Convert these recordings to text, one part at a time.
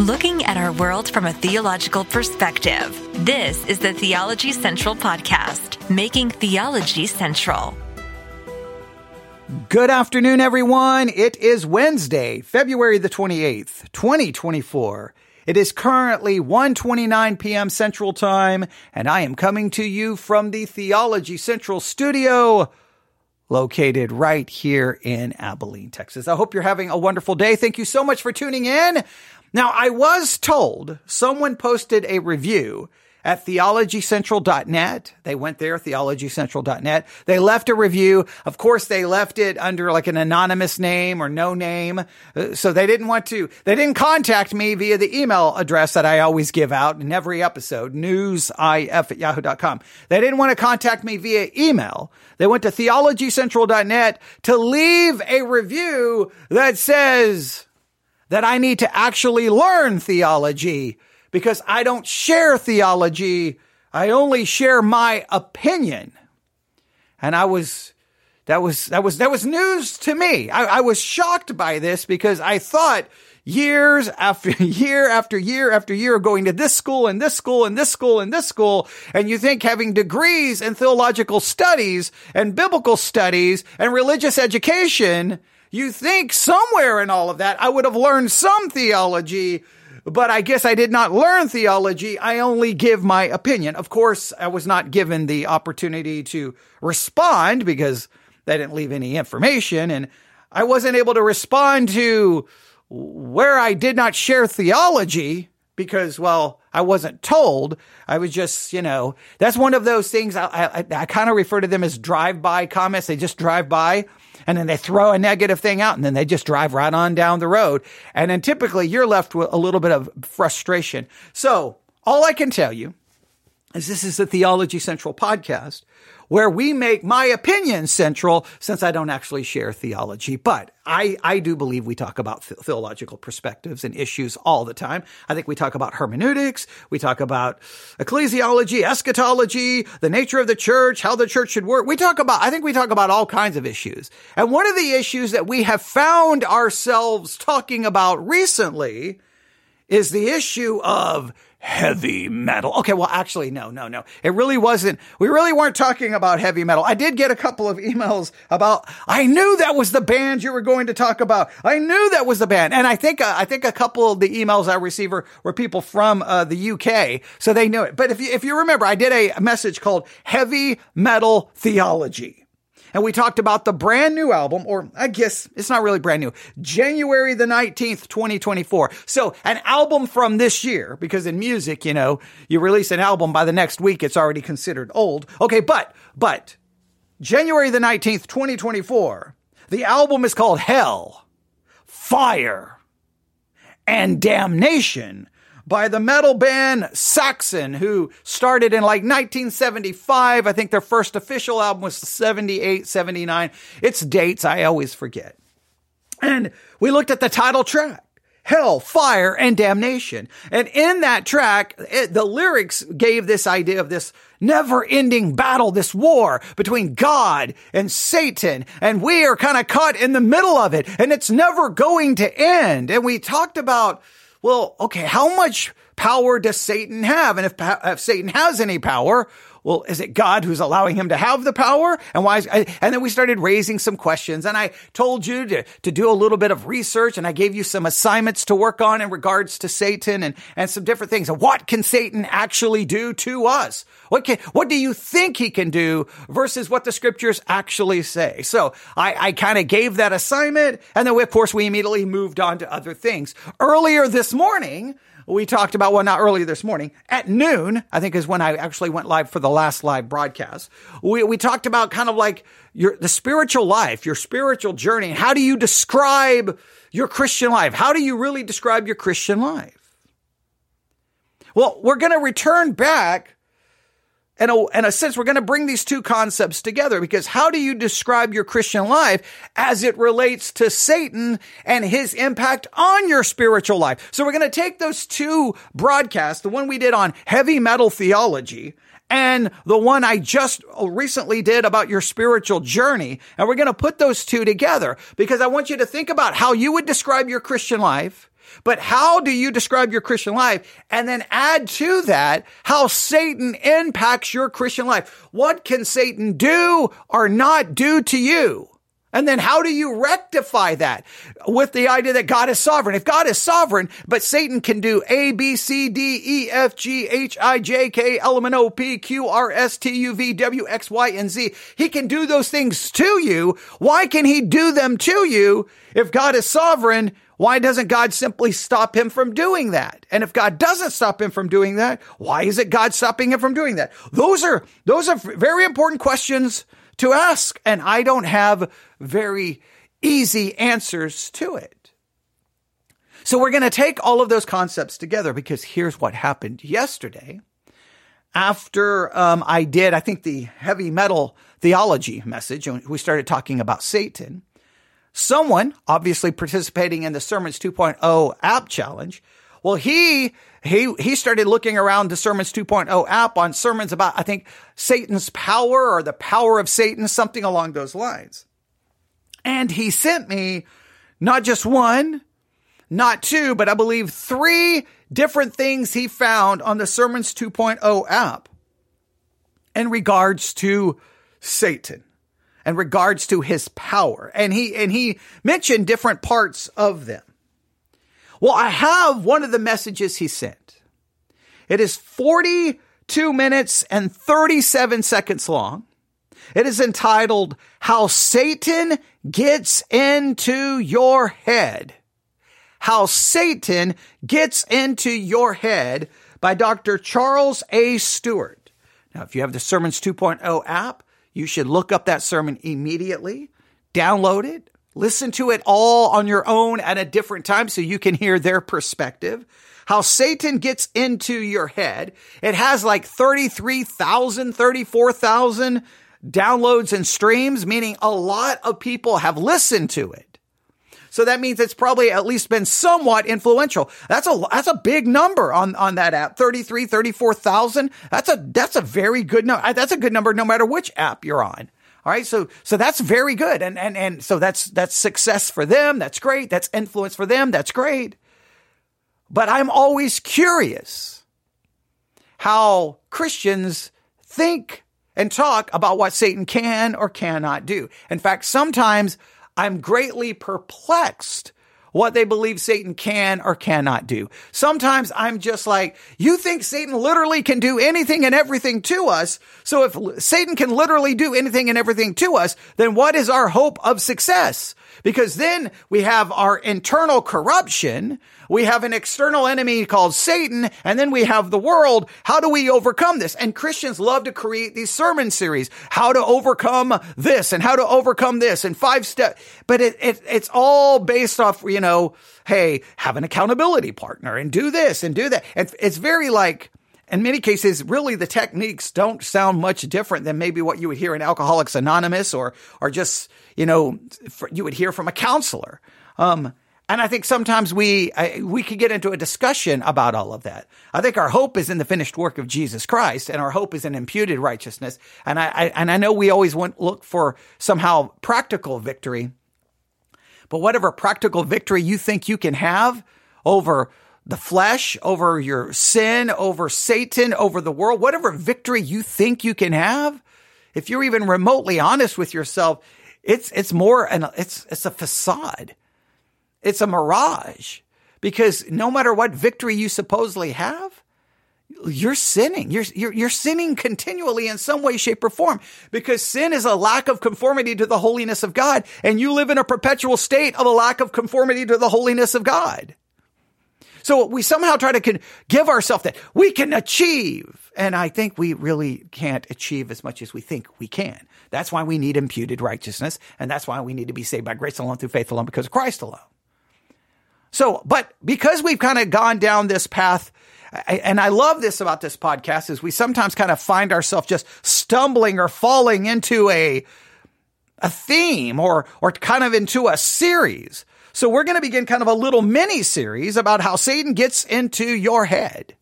looking at our world from a theological perspective. This is the Theology Central Podcast, making theology central. Good afternoon, everyone. It is Wednesday, February the 28th, 2024. It is currently 1:29 p.m. Central Time, and I am coming to you from the Theology Central studio located right here in Abilene, Texas. I hope you're having a wonderful day. Thank you so much for tuning in. Now, I was told someone posted a review at theologycentral.net. They went there, theologycentral.net. They left a review. Of course, they left it under like an anonymous name or no name. Uh, so they didn't want to, they didn't contact me via the email address that I always give out in every episode, newsif at yahoo.com. They didn't want to contact me via email. They went to theologycentral.net to leave a review that says that I need to actually learn theology because I don't share theology. I only share my opinion. And I was, that was, that was, that was news to me. I, I was shocked by this because I thought years after year after year after year going to this school and this school and this school and this school. And you think having degrees in theological studies and biblical studies and religious education, you think somewhere in all of that I would have learned some theology but I guess I did not learn theology. I only give my opinion. Of course, I was not given the opportunity to respond because they didn't leave any information and I wasn't able to respond to where I did not share theology because, well, I wasn't told. I was just, you know, that's one of those things I, I, I kind of refer to them as drive-by comments. They just drive by and then they throw a negative thing out and then they just drive right on down the road. And then typically you're left with a little bit of frustration. So all I can tell you is this is the Theology Central podcast where we make my opinion central since I don't actually share theology. But I, I do believe we talk about th- theological perspectives and issues all the time. I think we talk about hermeneutics. We talk about ecclesiology, eschatology, the nature of the church, how the church should work. We talk about, I think we talk about all kinds of issues. And one of the issues that we have found ourselves talking about recently is the issue of heavy metal. Okay, well, actually, no, no, no. It really wasn't. We really weren't talking about heavy metal. I did get a couple of emails about. I knew that was the band you were going to talk about. I knew that was the band, and I think uh, I think a couple of the emails I received were, were people from uh, the UK, so they knew it. But if you if you remember, I did a message called "Heavy Metal Theology." And we talked about the brand new album, or I guess it's not really brand new, January the 19th, 2024. So an album from this year, because in music, you know, you release an album by the next week, it's already considered old. Okay, but, but January the 19th, 2024, the album is called Hell, Fire, and Damnation by the metal band Saxon, who started in like 1975. I think their first official album was 78, 79. It's dates I always forget. And we looked at the title track. Hell, fire, and damnation. And in that track, it, the lyrics gave this idea of this never ending battle, this war between God and Satan. And we are kind of caught in the middle of it and it's never going to end. And we talked about well, okay, how much power does Satan have? And if, if Satan has any power, well, is it God who's allowing him to have the power? And why? Is, and then we started raising some questions and I told you to, to do a little bit of research and I gave you some assignments to work on in regards to Satan and, and some different things. What can Satan actually do to us? What can, what do you think he can do versus what the scriptures actually say? So I, I kind of gave that assignment and then we, of course we immediately moved on to other things. Earlier this morning, we talked about, well, not earlier this morning, at noon, I think is when I actually went live for the last live broadcast. We, we talked about kind of like your, the spiritual life, your spiritual journey. How do you describe your Christian life? How do you really describe your Christian life? Well, we're going to return back in a, in a sense, we're going to bring these two concepts together because how do you describe your Christian life as it relates to Satan and his impact on your spiritual life? So we're going to take those two broadcasts, the one we did on heavy metal theology and the one I just recently did about your spiritual journey. And we're going to put those two together because I want you to think about how you would describe your Christian life But how do you describe your Christian life? And then add to that how Satan impacts your Christian life. What can Satan do or not do to you? And then how do you rectify that with the idea that God is sovereign? If God is sovereign, but Satan can do A, B, C, D, E, F, G, H, I, J, K, L, M, N, O, P, Q, R, S, T, U, V, W, X, Y, and Z. He can do those things to you. Why can he do them to you? If God is sovereign, why doesn't God simply stop him from doing that? And if God doesn't stop him from doing that, why is it God stopping him from doing that? Those are, those are very important questions to ask. And I don't have very easy answers to it. So we're going to take all of those concepts together because here's what happened yesterday. After um, I did, I think the heavy metal theology message, and we started talking about Satan, someone obviously participating in the Sermons 2.0 app challenge, well, he he he started looking around the Sermons 2.0 app on sermons about I think Satan's power or the power of Satan, something along those lines. And he sent me not just one, not two, but I believe three different things he found on the Sermons 2.0 app in regards to Satan and regards to his power. And he and he mentioned different parts of them. Well, I have one of the messages he sent. It is 42 minutes and 37 seconds long. It is entitled How Satan Gets Into Your Head. How Satan Gets Into Your Head by Dr. Charles A. Stewart. Now, if you have the Sermons 2.0 app, you should look up that sermon immediately, download it, Listen to it all on your own at a different time so you can hear their perspective. How Satan gets into your head. It has like 33,000, 34,000 downloads and streams, meaning a lot of people have listened to it. So that means it's probably at least been somewhat influential. That's a, that's a big number on, on that app. 33, 34,000. That's a, that's a very good number. That's a good number no matter which app you're on. All right. So, so that's very good. And, and, and so that's, that's success for them. That's great. That's influence for them. That's great. But I'm always curious how Christians think and talk about what Satan can or cannot do. In fact, sometimes I'm greatly perplexed what they believe Satan can or cannot do. Sometimes I'm just like, you think Satan literally can do anything and everything to us. So if Satan can literally do anything and everything to us, then what is our hope of success? Because then we have our internal corruption. We have an external enemy called Satan, and then we have the world. How do we overcome this? And Christians love to create these sermon series, how to overcome this and how to overcome this and five steps. But it, it, it's all based off, you know, hey, have an accountability partner and do this and do that. And it's very like, in many cases, really the techniques don't sound much different than maybe what you would hear in Alcoholics Anonymous or, or just, you know, you would hear from a counselor. Um, and I think sometimes we I, we could get into a discussion about all of that. I think our hope is in the finished work of Jesus Christ, and our hope is in imputed righteousness. And I, I and I know we always want look for somehow practical victory, but whatever practical victory you think you can have over the flesh, over your sin, over Satan, over the world, whatever victory you think you can have, if you're even remotely honest with yourself, it's it's more an it's it's a facade. It's a mirage because no matter what victory you supposedly have, you're sinning. You're, you're, you're sinning continually in some way, shape, or form because sin is a lack of conformity to the holiness of God. And you live in a perpetual state of a lack of conformity to the holiness of God. So we somehow try to give ourselves that we can achieve. And I think we really can't achieve as much as we think we can. That's why we need imputed righteousness. And that's why we need to be saved by grace alone through faith alone because of Christ alone. So, but because we've kind of gone down this path, and I love this about this podcast is we sometimes kind of find ourselves just stumbling or falling into a, a theme or, or kind of into a series. So we're going to begin kind of a little mini series about how Satan gets into your head.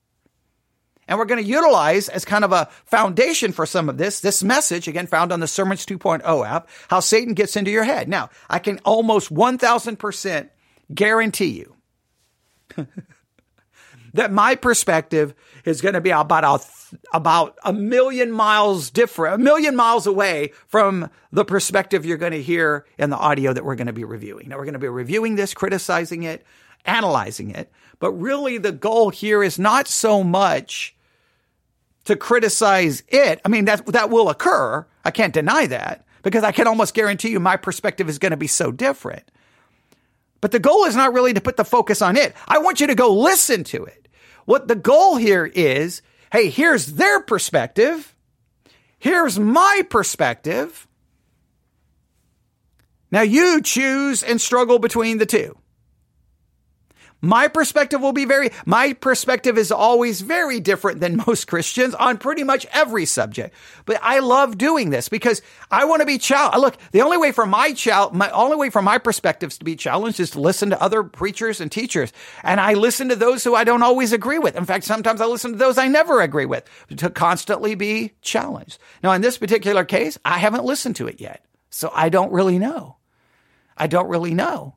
And we're going to utilize as kind of a foundation for some of this, this message, again, found on the Sermons 2.0 app, how Satan gets into your head. Now, I can almost 1000% guarantee you that my perspective is going to be about a, about a million miles different, a million miles away from the perspective you're going to hear in the audio that we're going to be reviewing. Now we're going to be reviewing this, criticizing it, analyzing it. But really the goal here is not so much to criticize it. I mean, that, that will occur. I can't deny that because I can almost guarantee you my perspective is going to be so different. But the goal is not really to put the focus on it. I want you to go listen to it. What the goal here is, hey, here's their perspective. Here's my perspective. Now you choose and struggle between the two. My perspective will be very, my perspective is always very different than most Christians on pretty much every subject. But I love doing this because I want to be challenged. Look, the only way for my challenge, my only way for my perspectives to be challenged is to listen to other preachers and teachers. And I listen to those who I don't always agree with. In fact, sometimes I listen to those I never agree with to constantly be challenged. Now, in this particular case, I haven't listened to it yet. So I don't really know. I don't really know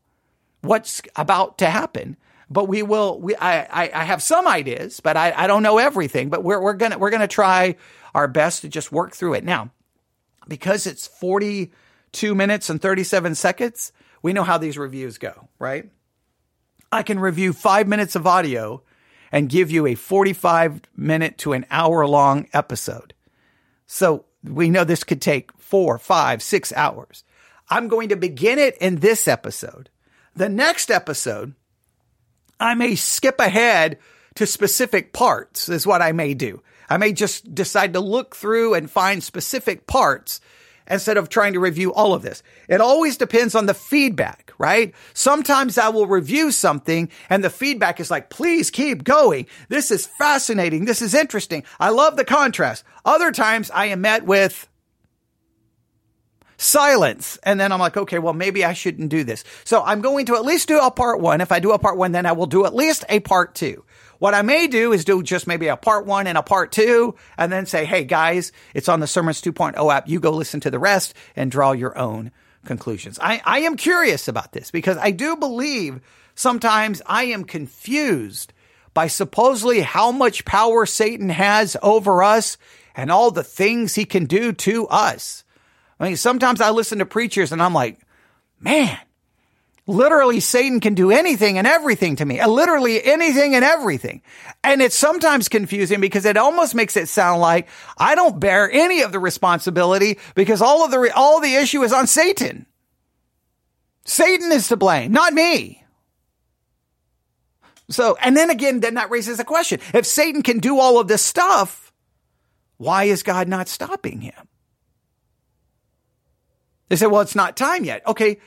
what's about to happen but we will. We, I, I, have some ideas, but I, I don't know everything. But we're we're gonna we're gonna try our best to just work through it now, because it's forty two minutes and thirty seven seconds. We know how these reviews go, right? I can review five minutes of audio and give you a 45 minute to an hour long episode. So we know this could take four, five, six hours. I'm going to begin it in this episode. The next episode, I may skip ahead to specific parts is what I may do. I may just decide to look through and find specific parts instead of trying to review all of this. It always depends on the feedback, right? Sometimes I will review something and the feedback is like, please keep going. This is fascinating. This is interesting. I love the contrast. Other times I am met with, silence. And then I'm like, okay, well, maybe I shouldn't do this. So I'm going to at least do a part one. If I do a part one, then I will do at least a part two. What I may do is do just maybe a part one and a part two, and then say, hey guys, it's on the Sermons 2.0 app. You go listen to the rest and draw your own conclusions. I, I am curious about this because I do believe sometimes I am confused by supposedly how much power Satan has over us and all the things he can do to us. I mean, sometimes I listen to preachers and I'm like, man, literally Satan can do anything and everything to me. Uh, literally anything and everything. And it's sometimes confusing because it almost makes it sound like I don't bear any of the responsibility because all of the, all the issue is on Satan. Satan is to blame, not me. So, and then again, then that raises a question. If Satan can do all of this stuff, why is God not stopping him? They say, well, it's not time yet. Okay.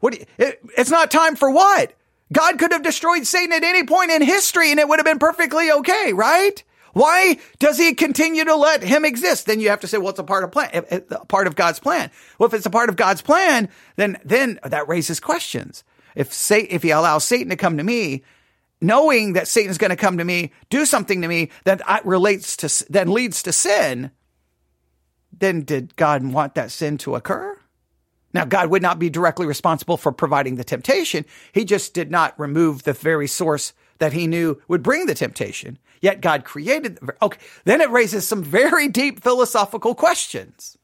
What? It, it's not time for what? God could have destroyed Satan at any point in history and it would have been perfectly okay, right? Why does he continue to let him exist? Then you have to say, well, it's a part of plan, eh, eh, a part of God's plan. Well, if it's a part of God's plan, then, then that raises questions. If say, if he allows Satan to come to me, knowing that Satan's going to come to me, do something to me that uh, relates to, then leads to sin, then did God want that sin to occur? Now, God would not be directly responsible for providing the temptation. He just did not remove the very source that he knew would bring the temptation. Yet God created. Okay. Then it raises some very deep philosophical questions.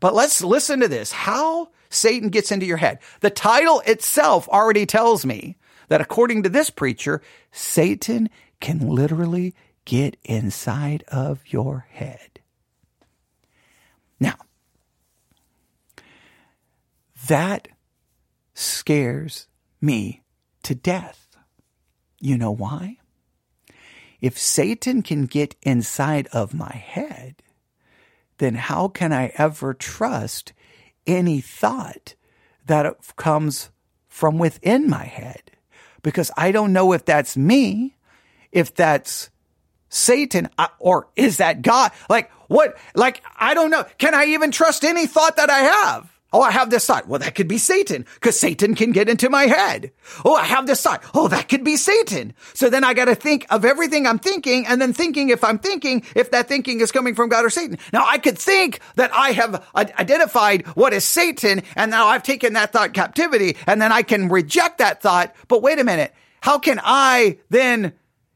But let's listen to this. How Satan gets into your head. The title itself already tells me that according to this preacher, Satan can literally get inside of your head. Now, that scares me to death. You know why? If Satan can get inside of my head, then how can I ever trust any thought that comes from within my head? Because I don't know if that's me, if that's Satan, uh, or is that God? Like, what? Like, I don't know. Can I even trust any thought that I have? Oh, I have this thought. Well, that could be Satan because Satan can get into my head. Oh, I have this thought. Oh, that could be Satan. So then I got to think of everything I'm thinking and then thinking if I'm thinking, if that thinking is coming from God or Satan. Now I could think that I have identified what is Satan and now I've taken that thought captivity and then I can reject that thought. But wait a minute. how can I then,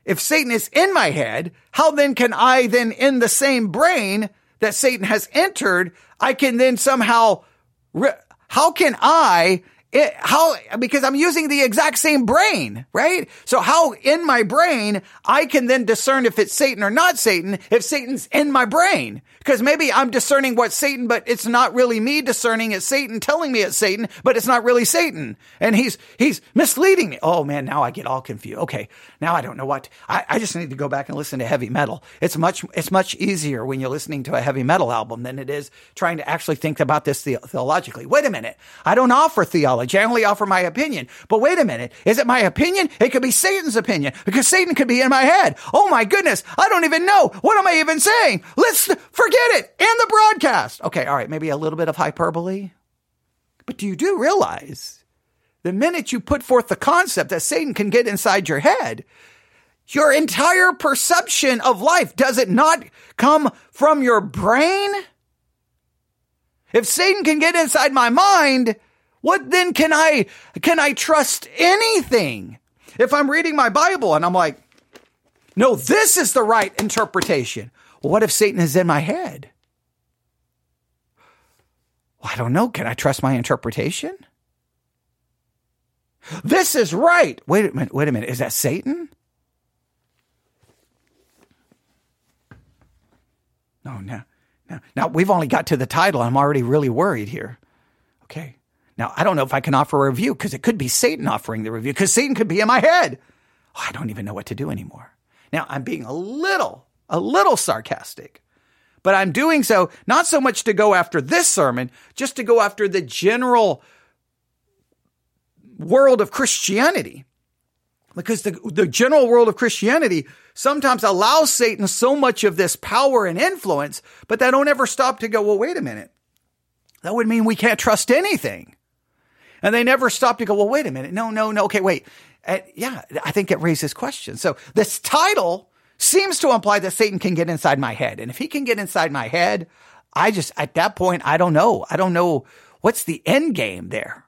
if Satan is in my head, how then can I then in the same brain that Satan has entered, I can then somehow, how can I it, how, because I'm using the exact same brain, right? So how in my brain I can then discern if it's Satan or not Satan if Satan's in my brain. Because maybe I'm discerning what's Satan, but it's not really me discerning it's Satan telling me it's Satan, but it's not really Satan. And he's, he's misleading me. Oh man, now I get all confused. Okay. Now I don't know what, I, I just need to go back and listen to heavy metal. It's much, it's much easier when you're listening to a heavy metal album than it is trying to actually think about this the- theologically. Wait a minute. I don't offer theology. I only offer my opinion. But wait a minute. Is it my opinion? It could be Satan's opinion because Satan could be in my head. Oh my goodness. I don't even know. What am I even saying? Let's forget it in the broadcast. Okay, all right, maybe a little bit of hyperbole. But do you do realize the minute you put forth the concept that Satan can get inside your head, your entire perception of life, does it not come from your brain? If Satan can get inside my mind, what then can I, can I trust anything? If I'm reading my Bible and I'm like, no, this is the right interpretation. Well, what if Satan is in my head? Well, I don't know. Can I trust my interpretation? This is right. Wait a minute. Wait a minute. Is that Satan? No, no, no. Now we've only got to the title. I'm already really worried here. Okay. Now I don't know if I can offer a review because it could be Satan offering the review because Satan could be in my head. Oh, I don't even know what to do anymore. Now I'm being a little a little sarcastic. But I'm doing so not so much to go after this sermon, just to go after the general world of Christianity. Because the, the general world of Christianity sometimes allows Satan so much of this power and influence, but they don't ever stop to go, well, wait a minute. That would mean we can't trust anything. And they never stop to go, well, wait a minute. No, no, no. Okay, wait. Uh, yeah, I think it raises questions. So this title seems to imply that Satan can get inside my head. And if he can get inside my head, I just, at that point, I don't know. I don't know what's the end game there.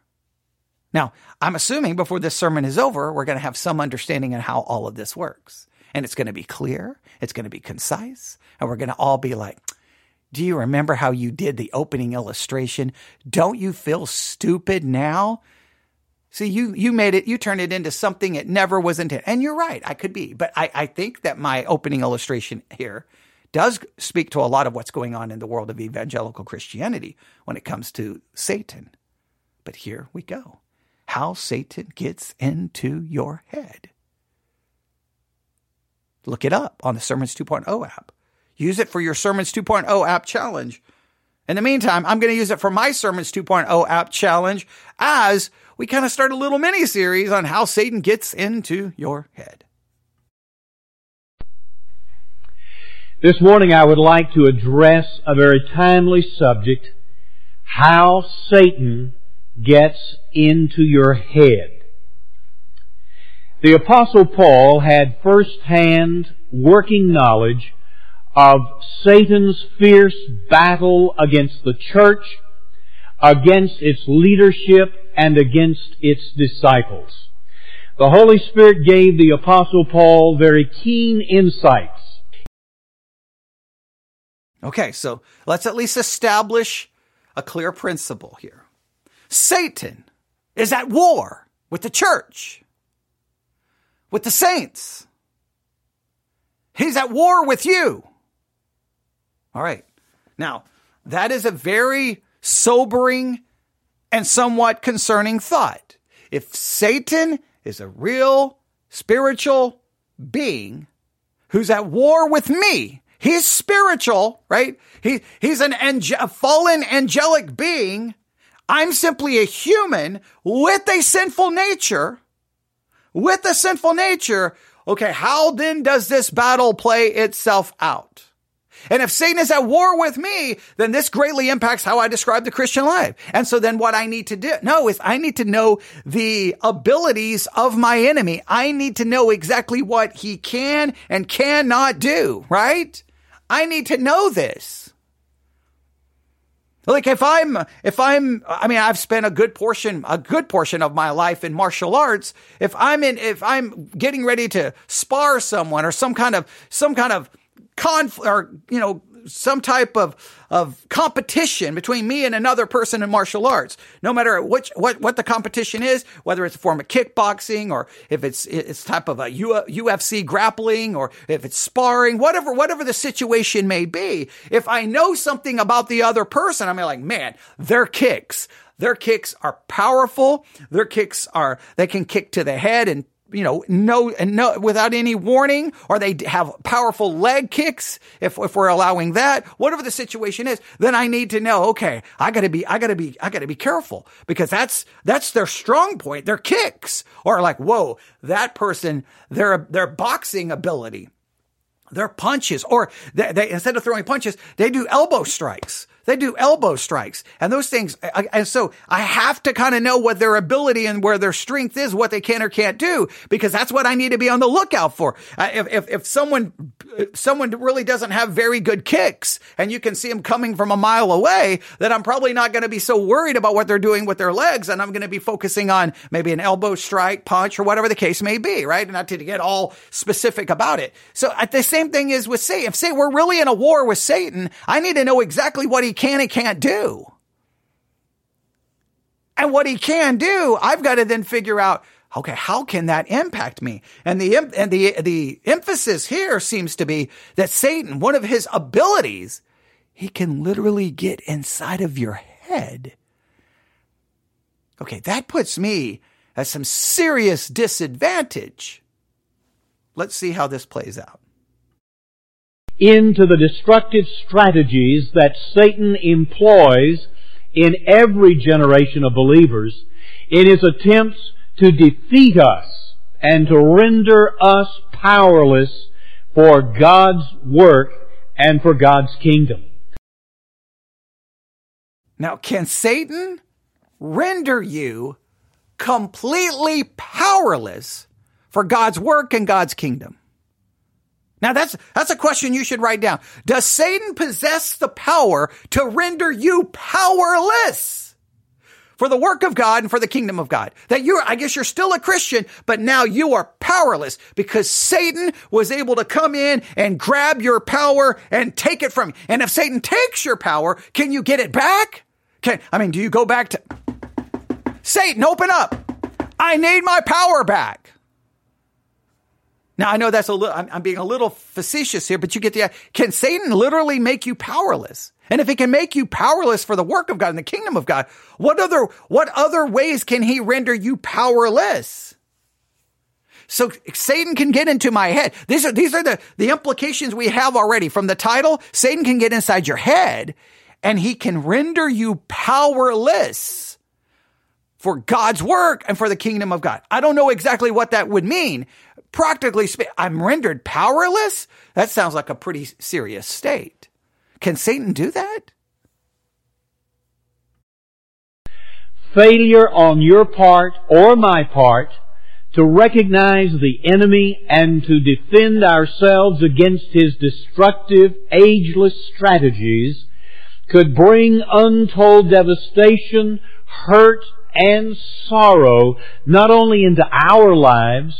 Now, I'm assuming before this sermon is over, we're going to have some understanding of how all of this works. And it's going to be clear, it's going to be concise, and we're going to all be like, do you remember how you did the opening illustration? Don't you feel stupid now? See, you, you made it, you turned it into something it never was intended. And you're right, I could be. But I, I think that my opening illustration here does speak to a lot of what's going on in the world of evangelical Christianity when it comes to Satan. But here we go. How Satan gets into your head. Look it up on the Sermons 2.0 app. Use it for your Sermons 2.0 app challenge. In the meantime, I'm going to use it for my Sermons 2.0 app challenge as we kind of start a little mini series on how Satan gets into your head. This morning I would like to address a very timely subject, how Satan gets into your head. The apostle Paul had first-hand working knowledge of Satan's fierce battle against the church, against its leadership, and against its disciples. The Holy Spirit gave the Apostle Paul very keen insights. Okay, so let's at least establish a clear principle here. Satan is at war with the church, with the saints. He's at war with you. All right. Now, that is a very sobering and somewhat concerning thought. If Satan is a real spiritual being who's at war with me, he's spiritual, right? He, he's an ange- a fallen angelic being. I'm simply a human with a sinful nature. With a sinful nature. Okay, how then does this battle play itself out? And if Satan is at war with me, then this greatly impacts how I describe the Christian life. And so then what I need to do, know is I need to know the abilities of my enemy. I need to know exactly what he can and cannot do, right? I need to know this. Like if I'm, if I'm, I mean, I've spent a good portion, a good portion of my life in martial arts. If I'm in, if I'm getting ready to spar someone or some kind of, some kind of conflict or, you know, some type of of competition between me and another person in martial arts. No matter which what what the competition is, whether it's a form of kickboxing or if it's it's type of a UFC grappling or if it's sparring, whatever whatever the situation may be. If I know something about the other person, I'm like, man, their kicks. Their kicks are powerful. Their kicks are, they can kick to the head and you know, no, no, without any warning, or they have powerful leg kicks, if, if we're allowing that, whatever the situation is, then I need to know, okay, I gotta be, I gotta be, I gotta be careful because that's, that's their strong point, their kicks, or like, whoa, that person, their, their boxing ability, their punches, or they, they, instead of throwing punches, they do elbow strikes. They do elbow strikes and those things. And so I have to kind of know what their ability and where their strength is, what they can or can't do, because that's what I need to be on the lookout for. If, if, if someone, someone really doesn't have very good kicks and you can see them coming from a mile away, then I'm probably not going to be so worried about what they're doing with their legs. And I'm going to be focusing on maybe an elbow strike, punch, or whatever the case may be, right? Not to get all specific about it. So the same thing is with Satan. If say we're really in a war with Satan, I need to know exactly what he can and can't do. And what he can do, I've got to then figure out, okay, how can that impact me? And the, and the, the emphasis here seems to be that Satan, one of his abilities, he can literally get inside of your head. Okay, that puts me at some serious disadvantage. Let's see how this plays out into the destructive strategies that Satan employs in every generation of believers in his attempts to defeat us and to render us powerless for God's work and for God's kingdom. Now, can Satan render you completely powerless for God's work and God's kingdom? Now that's, that's a question you should write down. Does Satan possess the power to render you powerless for the work of God and for the kingdom of God? That you're, I guess you're still a Christian, but now you are powerless because Satan was able to come in and grab your power and take it from you. And if Satan takes your power, can you get it back? Can, I mean, do you go back to Satan, open up. I need my power back. Now I know that's a little, I'm, I'm, being a little facetious here, but you get the, can Satan literally make you powerless? And if he can make you powerless for the work of God and the kingdom of God, what other, what other ways can he render you powerless? So Satan can get into my head. These are, these are the, the implications we have already from the title. Satan can get inside your head and he can render you powerless for God's work and for the kingdom of God. I don't know exactly what that would mean, practically speaking, I'm rendered powerless? That sounds like a pretty serious state. Can Satan do that? Failure on your part or my part to recognize the enemy and to defend ourselves against his destructive, ageless strategies could bring untold devastation, hurt, and sorrow not only into our lives,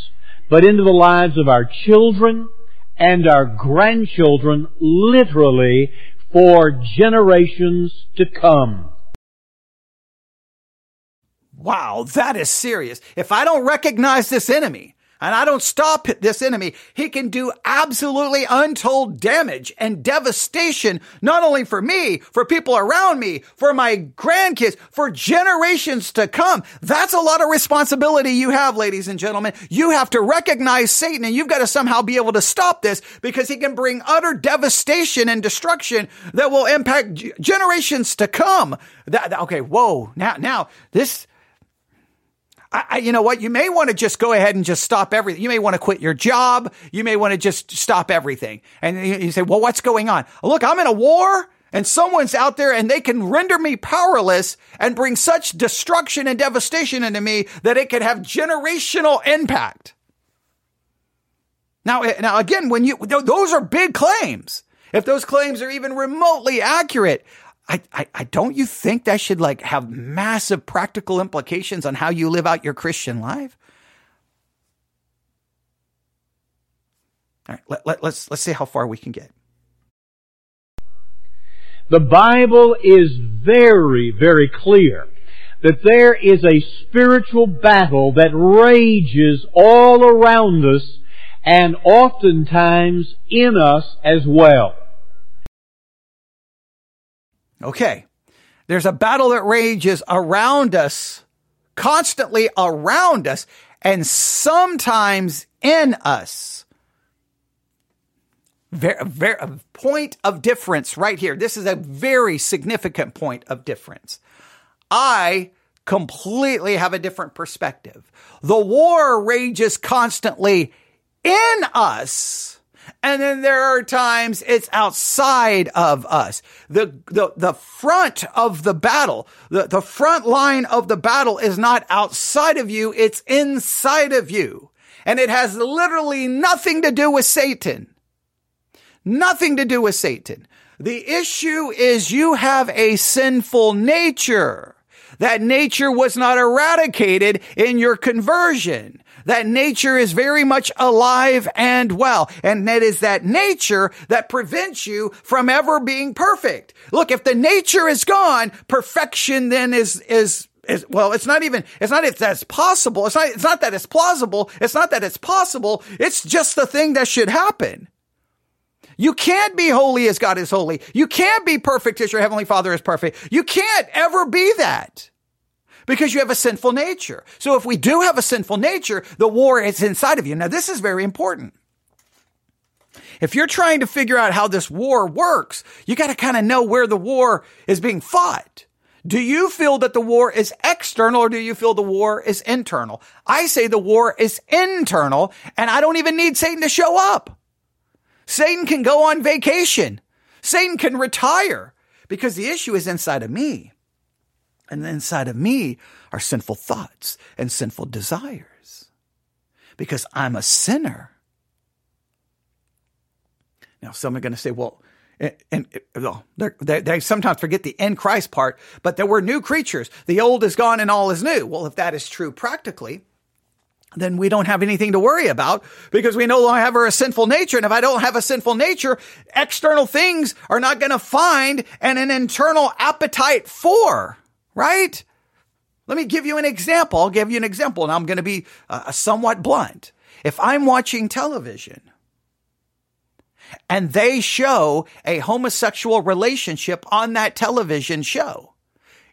but into the lives of our children and our grandchildren, literally for generations to come. Wow, that is serious. If I don't recognize this enemy, and I don't stop this enemy, he can do absolutely untold damage and devastation, not only for me, for people around me, for my grandkids, for generations to come. That's a lot of responsibility you have, ladies and gentlemen. You have to recognize Satan and you've got to somehow be able to stop this because he can bring utter devastation and destruction that will impact generations to come. That, okay, whoa. Now, now, this, I, I, you know what? You may want to just go ahead and just stop everything. You may want to quit your job. You may want to just stop everything. And you say, well, what's going on? Look, I'm in a war and someone's out there and they can render me powerless and bring such destruction and devastation into me that it could have generational impact. Now, eh, now again, when you, those are big claims. If those claims are even remotely accurate, I, I, I don't you think that should like have massive practical implications on how you live out your Christian life? All right, let, let, let's, let's see how far we can get. The Bible is very, very clear that there is a spiritual battle that rages all around us and oftentimes in us as well. Okay. There's a battle that rages around us, constantly around us, and sometimes in us. Very, very, point of difference right here. This is a very significant point of difference. I completely have a different perspective. The war rages constantly in us and then there are times it's outside of us. The, the, the front of the battle, the, the front line of the battle is not outside of you. It's inside of you. And it has literally nothing to do with Satan. Nothing to do with Satan. The issue is you have a sinful nature. That nature was not eradicated in your conversion that nature is very much alive and well. And that is that nature that prevents you from ever being perfect. Look, if the nature is gone, perfection then is, is, is, well, it's not even, it's not if that's possible. It's not, it's not that it's plausible. It's not that it's possible. It's just the thing that should happen. You can't be holy as God is holy. You can't be perfect as your heavenly father is perfect. You can't ever be that because you have a sinful nature. So if we do have a sinful nature, the war is inside of you. Now, this is very important. If you're trying to figure out how this war works, you got to kind of know where the war is being fought. Do you feel that the war is external or do you feel the war is internal? I say the war is internal and I don't even need Satan to show up. Satan can go on vacation. Satan can retire because the issue is inside of me. And inside of me are sinful thoughts and sinful desires because I'm a sinner. Now, some are going to say, well, and, and well, they, they sometimes forget the in Christ part, but there were new creatures. The old is gone and all is new. Well, if that is true practically, then we don't have anything to worry about because we no longer have a sinful nature. And if I don't have a sinful nature, external things are not going to find an, an internal appetite for right? Let me give you an example. I'll give you an example, and I'm going to be uh, somewhat blunt. If I'm watching television and they show a homosexual relationship on that television show,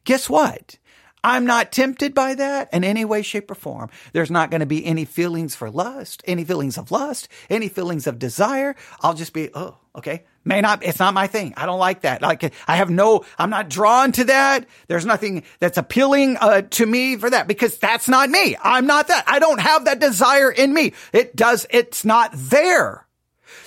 guess what? I'm not tempted by that in any way, shape, or form. There's not going to be any feelings for lust, any feelings of lust, any feelings of desire. I'll just be, oh, okay. May not, it's not my thing. I don't like that. Like, I have no, I'm not drawn to that. There's nothing that's appealing uh, to me for that because that's not me. I'm not that. I don't have that desire in me. It does, it's not there.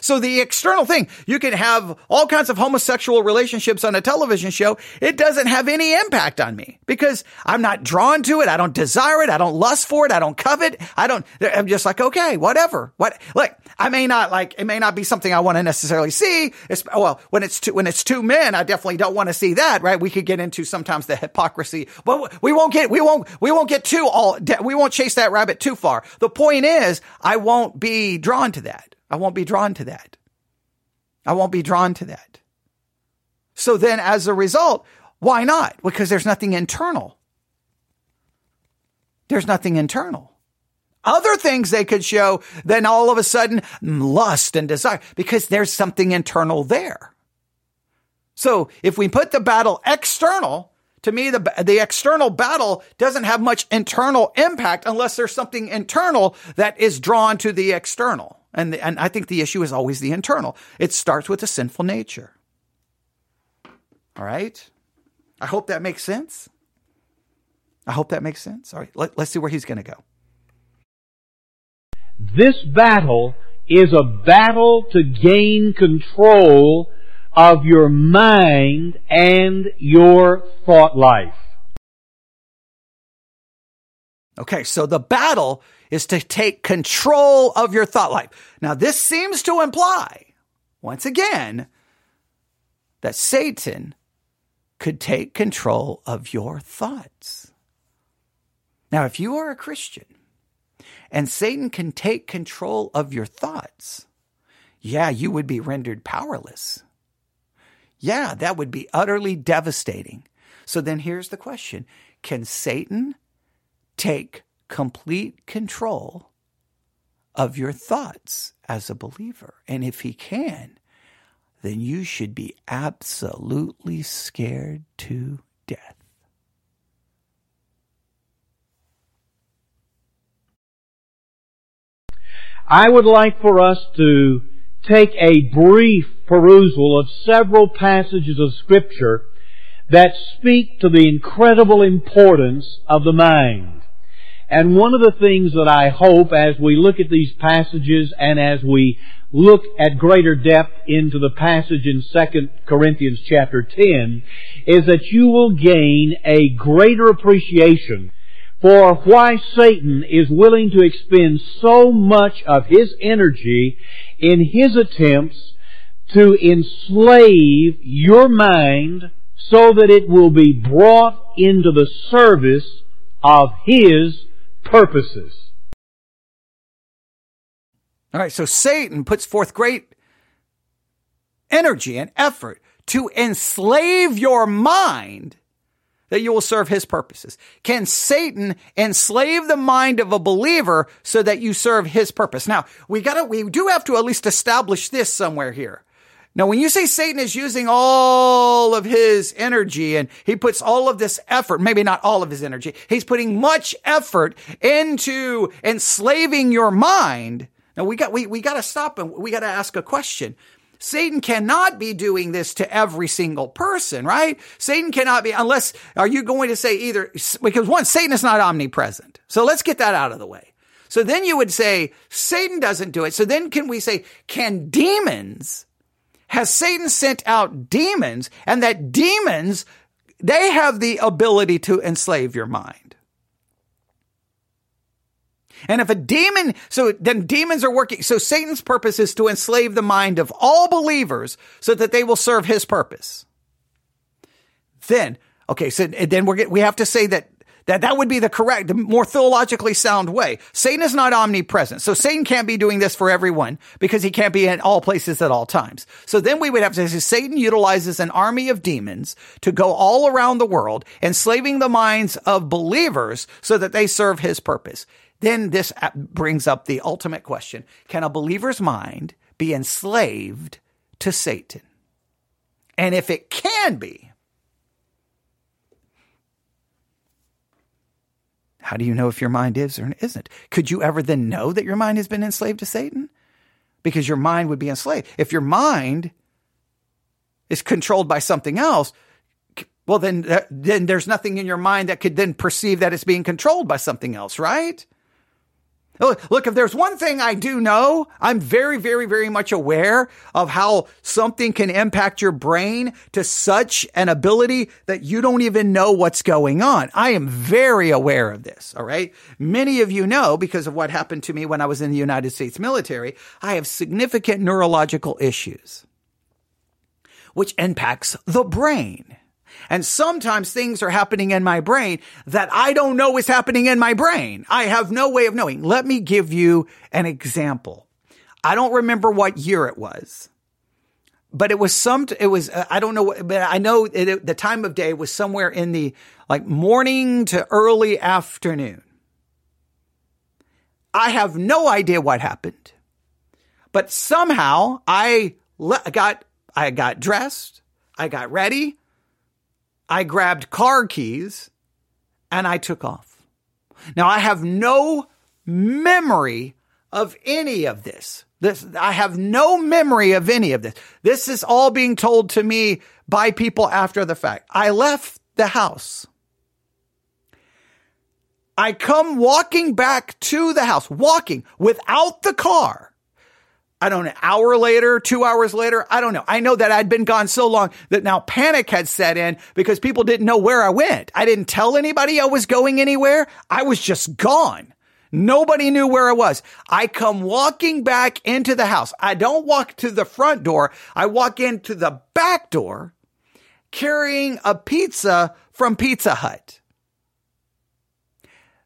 So the external thing, you can have all kinds of homosexual relationships on a television show. It doesn't have any impact on me because I'm not drawn to it. I don't desire it. I don't lust for it. I don't covet. I don't, I'm just like, okay, whatever. What, like, I may not like, it may not be something I want to necessarily see. It's, well, when it's two, when it's two men, I definitely don't want to see that, right? We could get into sometimes the hypocrisy, but we won't get, we won't, we won't get too all, we won't chase that rabbit too far. The point is, I won't be drawn to that. I won't be drawn to that. I won't be drawn to that. So then as a result, why not? Because there's nothing internal. There's nothing internal. Other things they could show, then all of a sudden lust and desire, because there's something internal there. So if we put the battle external, to me, the, the external battle doesn't have much internal impact unless there's something internal that is drawn to the external. And, the, and I think the issue is always the internal. It starts with a sinful nature. All right? I hope that makes sense. I hope that makes sense. All right, let, let's see where he's going to go. This battle is a battle to gain control of your mind and your thought life. Okay, so the battle is to take control of your thought life. Now, this seems to imply, once again, that Satan could take control of your thoughts. Now, if you are a Christian and Satan can take control of your thoughts, yeah, you would be rendered powerless. Yeah, that would be utterly devastating. So then here's the question Can Satan take complete control of your thoughts as a believer? And if he can, then you should be absolutely scared to death. I would like for us to take a brief perusal of several passages of Scripture that speak to the incredible importance of the mind. And one of the things that I hope as we look at these passages and as we look at greater depth into the passage in 2 Corinthians chapter 10 is that you will gain a greater appreciation for why Satan is willing to expend so much of his energy in his attempts to enslave your mind so that it will be brought into the service of his purposes. All right, so Satan puts forth great energy and effort to enslave your mind that you will serve his purposes. Can Satan enslave the mind of a believer so that you serve his purpose? Now, we gotta, we do have to at least establish this somewhere here. Now, when you say Satan is using all of his energy and he puts all of this effort, maybe not all of his energy, he's putting much effort into enslaving your mind. Now we got, we, we got to stop and we got to ask a question. Satan cannot be doing this to every single person, right? Satan cannot be, unless, are you going to say either, because one, Satan is not omnipresent. So let's get that out of the way. So then you would say, Satan doesn't do it. So then can we say, can demons, has Satan sent out demons and that demons, they have the ability to enslave your mind? And if a demon, so then demons are working. So Satan's purpose is to enslave the mind of all believers so that they will serve his purpose. Then, okay, so then we're, we have to say that that that would be the correct, the more theologically sound way. Satan is not omnipresent. So Satan can't be doing this for everyone because he can't be in all places at all times. So then we would have to say Satan utilizes an army of demons to go all around the world, enslaving the minds of believers so that they serve his purpose. Then this brings up the ultimate question. Can a believer's mind be enslaved to Satan? And if it can be, how do you know if your mind is or isn't? Could you ever then know that your mind has been enslaved to Satan? Because your mind would be enslaved. If your mind is controlled by something else, well, then, uh, then there's nothing in your mind that could then perceive that it's being controlled by something else, right? Oh, look, if there's one thing I do know, I'm very, very, very much aware of how something can impact your brain to such an ability that you don't even know what's going on. I am very aware of this. All right. Many of you know because of what happened to me when I was in the United States military, I have significant neurological issues, which impacts the brain. And sometimes things are happening in my brain that I don't know is happening in my brain. I have no way of knowing. Let me give you an example. I don't remember what year it was, but it was some, it was, uh, I don't know, but I know it, the time of day was somewhere in the like morning to early afternoon. I have no idea what happened, but somehow I got, I got dressed. I got ready. I grabbed car keys and I took off. Now I have no memory of any of this. This, I have no memory of any of this. This is all being told to me by people after the fact. I left the house. I come walking back to the house, walking without the car. I don't know, an hour later, two hours later, I don't know. I know that I'd been gone so long that now panic had set in because people didn't know where I went. I didn't tell anybody I was going anywhere. I was just gone. Nobody knew where I was. I come walking back into the house. I don't walk to the front door. I walk into the back door carrying a pizza from Pizza Hut.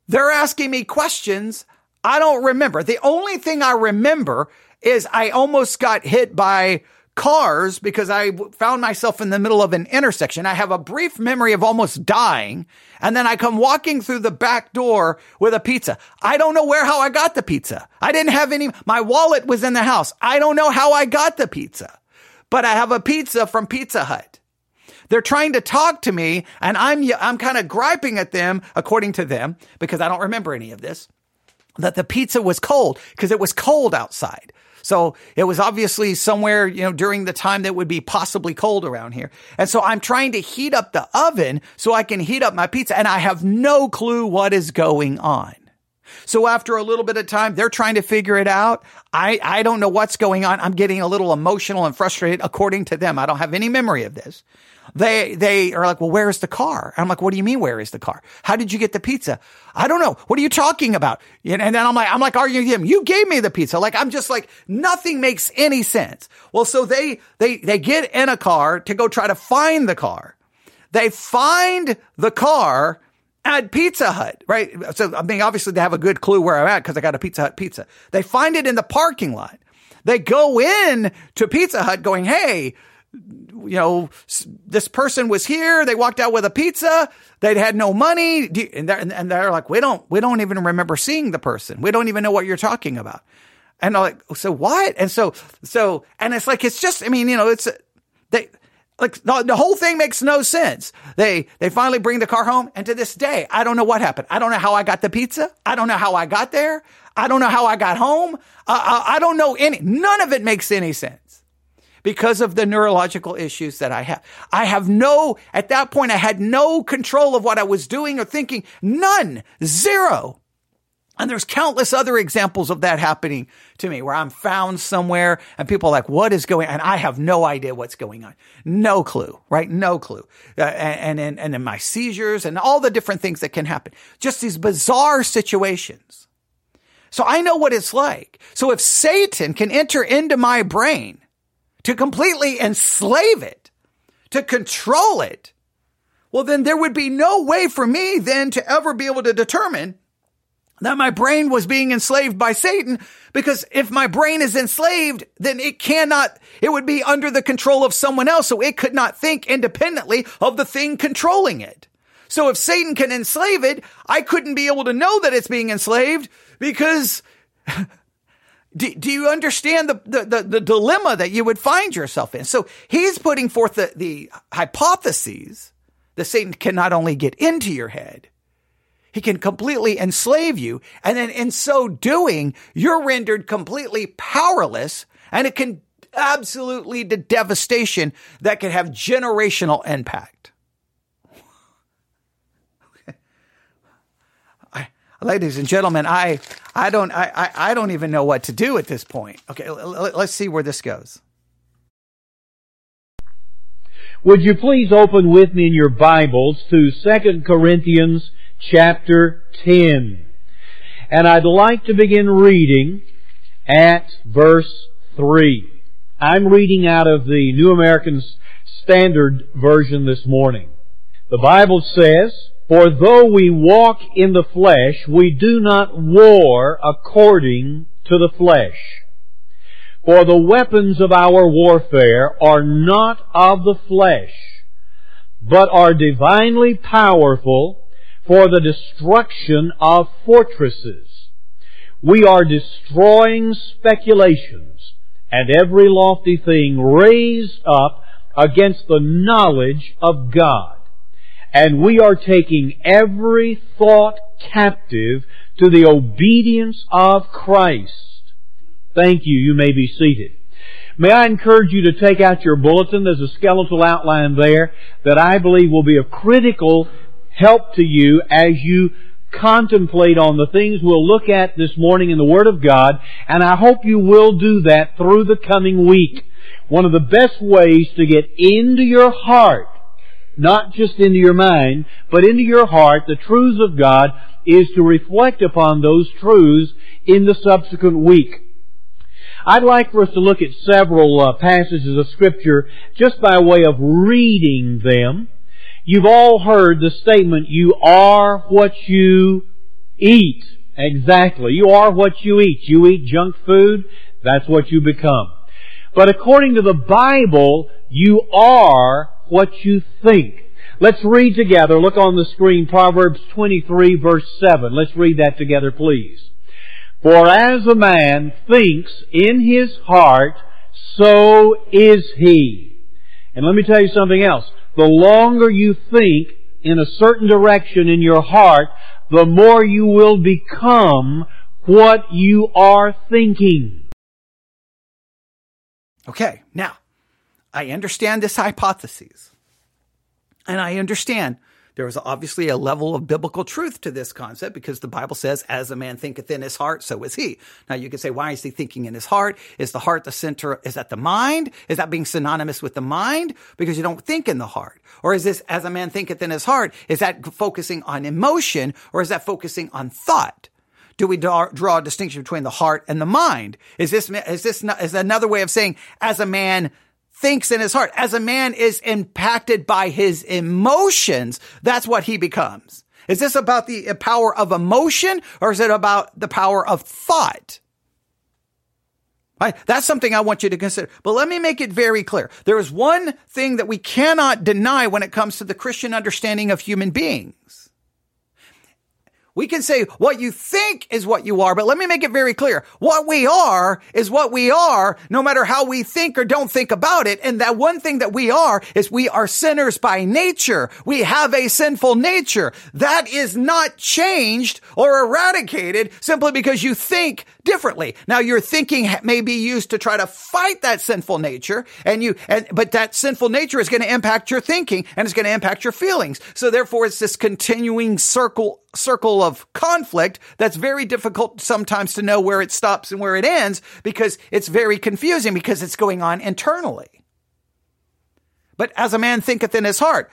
They're asking me questions I don't remember. The only thing I remember is I almost got hit by cars because I found myself in the middle of an intersection. I have a brief memory of almost dying. And then I come walking through the back door with a pizza. I don't know where, how I got the pizza. I didn't have any, my wallet was in the house. I don't know how I got the pizza, but I have a pizza from Pizza Hut. They're trying to talk to me and I'm, I'm kind of griping at them, according to them, because I don't remember any of this, that the pizza was cold because it was cold outside. So it was obviously somewhere, you know, during the time that would be possibly cold around here. And so I'm trying to heat up the oven so I can heat up my pizza and I have no clue what is going on. So after a little bit of time, they're trying to figure it out. I, I don't know what's going on. I'm getting a little emotional and frustrated according to them. I don't have any memory of this. They, they are like, well, where is the car? I'm like, what do you mean, where is the car? How did you get the pizza? I don't know. What are you talking about? And then I'm like, I'm like arguing with him. You gave me the pizza. Like, I'm just like, nothing makes any sense. Well, so they, they, they get in a car to go try to find the car. They find the car at Pizza Hut, right? So, I mean, obviously they have a good clue where I'm at because I got a Pizza Hut pizza. They find it in the parking lot. They go in to Pizza Hut going, Hey, you know, this person was here. They walked out with a pizza. They'd had no money. And they're, and they're like, we don't, we don't even remember seeing the person. We don't even know what you're talking about. And I'm like, so what? And so, so, and it's like, it's just, I mean, you know, it's, they, like the, the whole thing makes no sense. They, they finally bring the car home. And to this day, I don't know what happened. I don't know how I got the pizza. I don't know how I got there. I don't know how I got home. Uh, I, I don't know any, none of it makes any sense because of the neurological issues that I have. I have no, at that point, I had no control of what I was doing or thinking. None. Zero. And there's countless other examples of that happening to me where I'm found somewhere and people are like, what is going on? And I have no idea what's going on. No clue, right? No clue. Uh, and, and, and my seizures and all the different things that can happen. Just these bizarre situations. So I know what it's like. So if Satan can enter into my brain to completely enslave it, to control it, well, then there would be no way for me then to ever be able to determine that my brain was being enslaved by Satan because if my brain is enslaved, then it cannot, it would be under the control of someone else. So it could not think independently of the thing controlling it. So if Satan can enslave it, I couldn't be able to know that it's being enslaved because Do, do you understand the, the, the, the, dilemma that you would find yourself in? So he's putting forth the, the hypotheses that Satan can not only get into your head, he can completely enslave you. And then in so doing, you're rendered completely powerless and it can absolutely to devastation that can have generational impact. Ladies and gentlemen, I, I don't, I, I don't even know what to do at this point. Okay, let's see where this goes. Would you please open with me in your Bibles to 2 Corinthians chapter 10. And I'd like to begin reading at verse 3. I'm reading out of the New American Standard Version this morning. The Bible says, for though we walk in the flesh, we do not war according to the flesh. For the weapons of our warfare are not of the flesh, but are divinely powerful for the destruction of fortresses. We are destroying speculations and every lofty thing raised up against the knowledge of God and we are taking every thought captive to the obedience of Christ. Thank you. You may be seated. May I encourage you to take out your bulletin. There's a skeletal outline there that I believe will be of critical help to you as you contemplate on the things we'll look at this morning in the Word of God, and I hope you will do that through the coming week. One of the best ways to get into your heart not just into your mind, but into your heart, the truths of God, is to reflect upon those truths in the subsequent week. I'd like for us to look at several uh, passages of Scripture just by way of reading them. You've all heard the statement, you are what you eat. Exactly. You are what you eat. You eat junk food, that's what you become. But according to the Bible, you are what you think. Let's read together. Look on the screen, Proverbs 23 verse 7. Let's read that together, please. For as a man thinks in his heart, so is he. And let me tell you something else. The longer you think in a certain direction in your heart, the more you will become what you are thinking. Okay, now, I understand this hypothesis. And I understand there is obviously a level of biblical truth to this concept because the Bible says, as a man thinketh in his heart, so is he. Now you can say, why is he thinking in his heart? Is the heart the center? Is that the mind? Is that being synonymous with the mind? Because you don't think in the heart. Or is this, as a man thinketh in his heart, is that focusing on emotion or is that focusing on thought? Do we draw, draw a distinction between the heart and the mind? Is this, is this, is another way of saying, as a man thinks in his heart. As a man is impacted by his emotions, that's what he becomes. Is this about the power of emotion or is it about the power of thought? Right? That's something I want you to consider. But let me make it very clear. There is one thing that we cannot deny when it comes to the Christian understanding of human beings. We can say what you think is what you are, but let me make it very clear. What we are is what we are, no matter how we think or don't think about it. And that one thing that we are is we are sinners by nature. We have a sinful nature. That is not changed or eradicated simply because you think differently. Now your thinking may be used to try to fight that sinful nature and you, and, but that sinful nature is going to impact your thinking and it's going to impact your feelings. So therefore it's this continuing circle circle of conflict that's very difficult sometimes to know where it stops and where it ends because it's very confusing because it's going on internally. But as a man thinketh in his heart,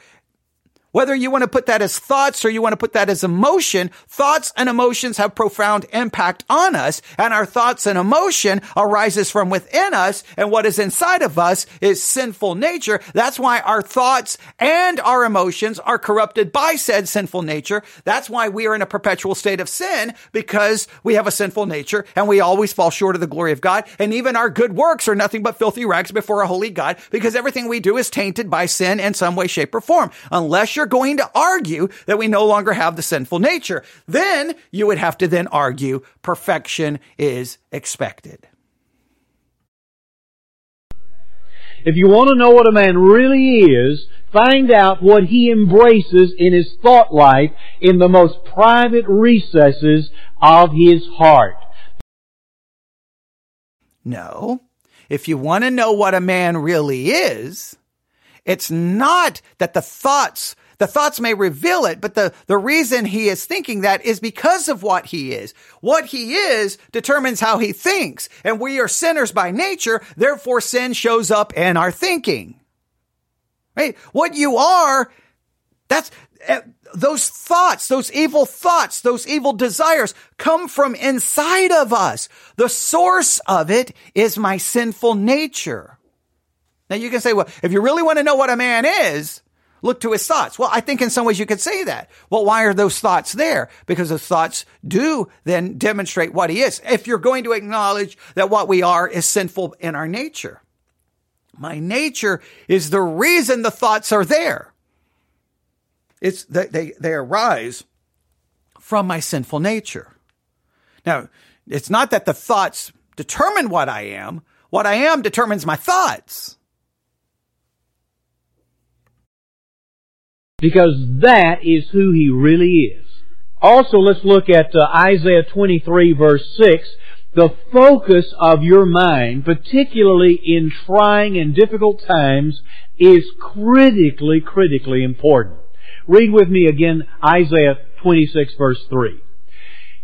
whether you want to put that as thoughts or you want to put that as emotion, thoughts and emotions have profound impact on us and our thoughts and emotion arises from within us and what is inside of us is sinful nature. That's why our thoughts and our emotions are corrupted by said sinful nature. That's why we are in a perpetual state of sin because we have a sinful nature and we always fall short of the glory of God. And even our good works are nothing but filthy rags before a holy God because everything we do is tainted by sin in some way, shape, or form. Unless you're going to argue that we no longer have the sinful nature. Then you would have to then argue perfection is expected. If you want to know what a man really is, find out what he embraces in his thought life in the most private recesses of his heart. No. If you want to know what a man really is, it's not that the thoughts the thoughts may reveal it, but the, the reason he is thinking that is because of what he is. What he is determines how he thinks. And we are sinners by nature, therefore sin shows up in our thinking. Right? What you are, that's, uh, those thoughts, those evil thoughts, those evil desires come from inside of us. The source of it is my sinful nature. Now you can say, well, if you really want to know what a man is, look to his thoughts. Well, I think in some ways you could say that. Well, why are those thoughts there? Because those thoughts do then demonstrate what he is. If you're going to acknowledge that what we are is sinful in our nature. My nature is the reason the thoughts are there. It's they, they, they arise from my sinful nature. Now, it's not that the thoughts determine what I am. What I am determines my thoughts. Because that is who he really is. Also, let's look at uh, Isaiah 23 verse 6. The focus of your mind, particularly in trying and difficult times, is critically, critically important. Read with me again Isaiah 26 verse 3.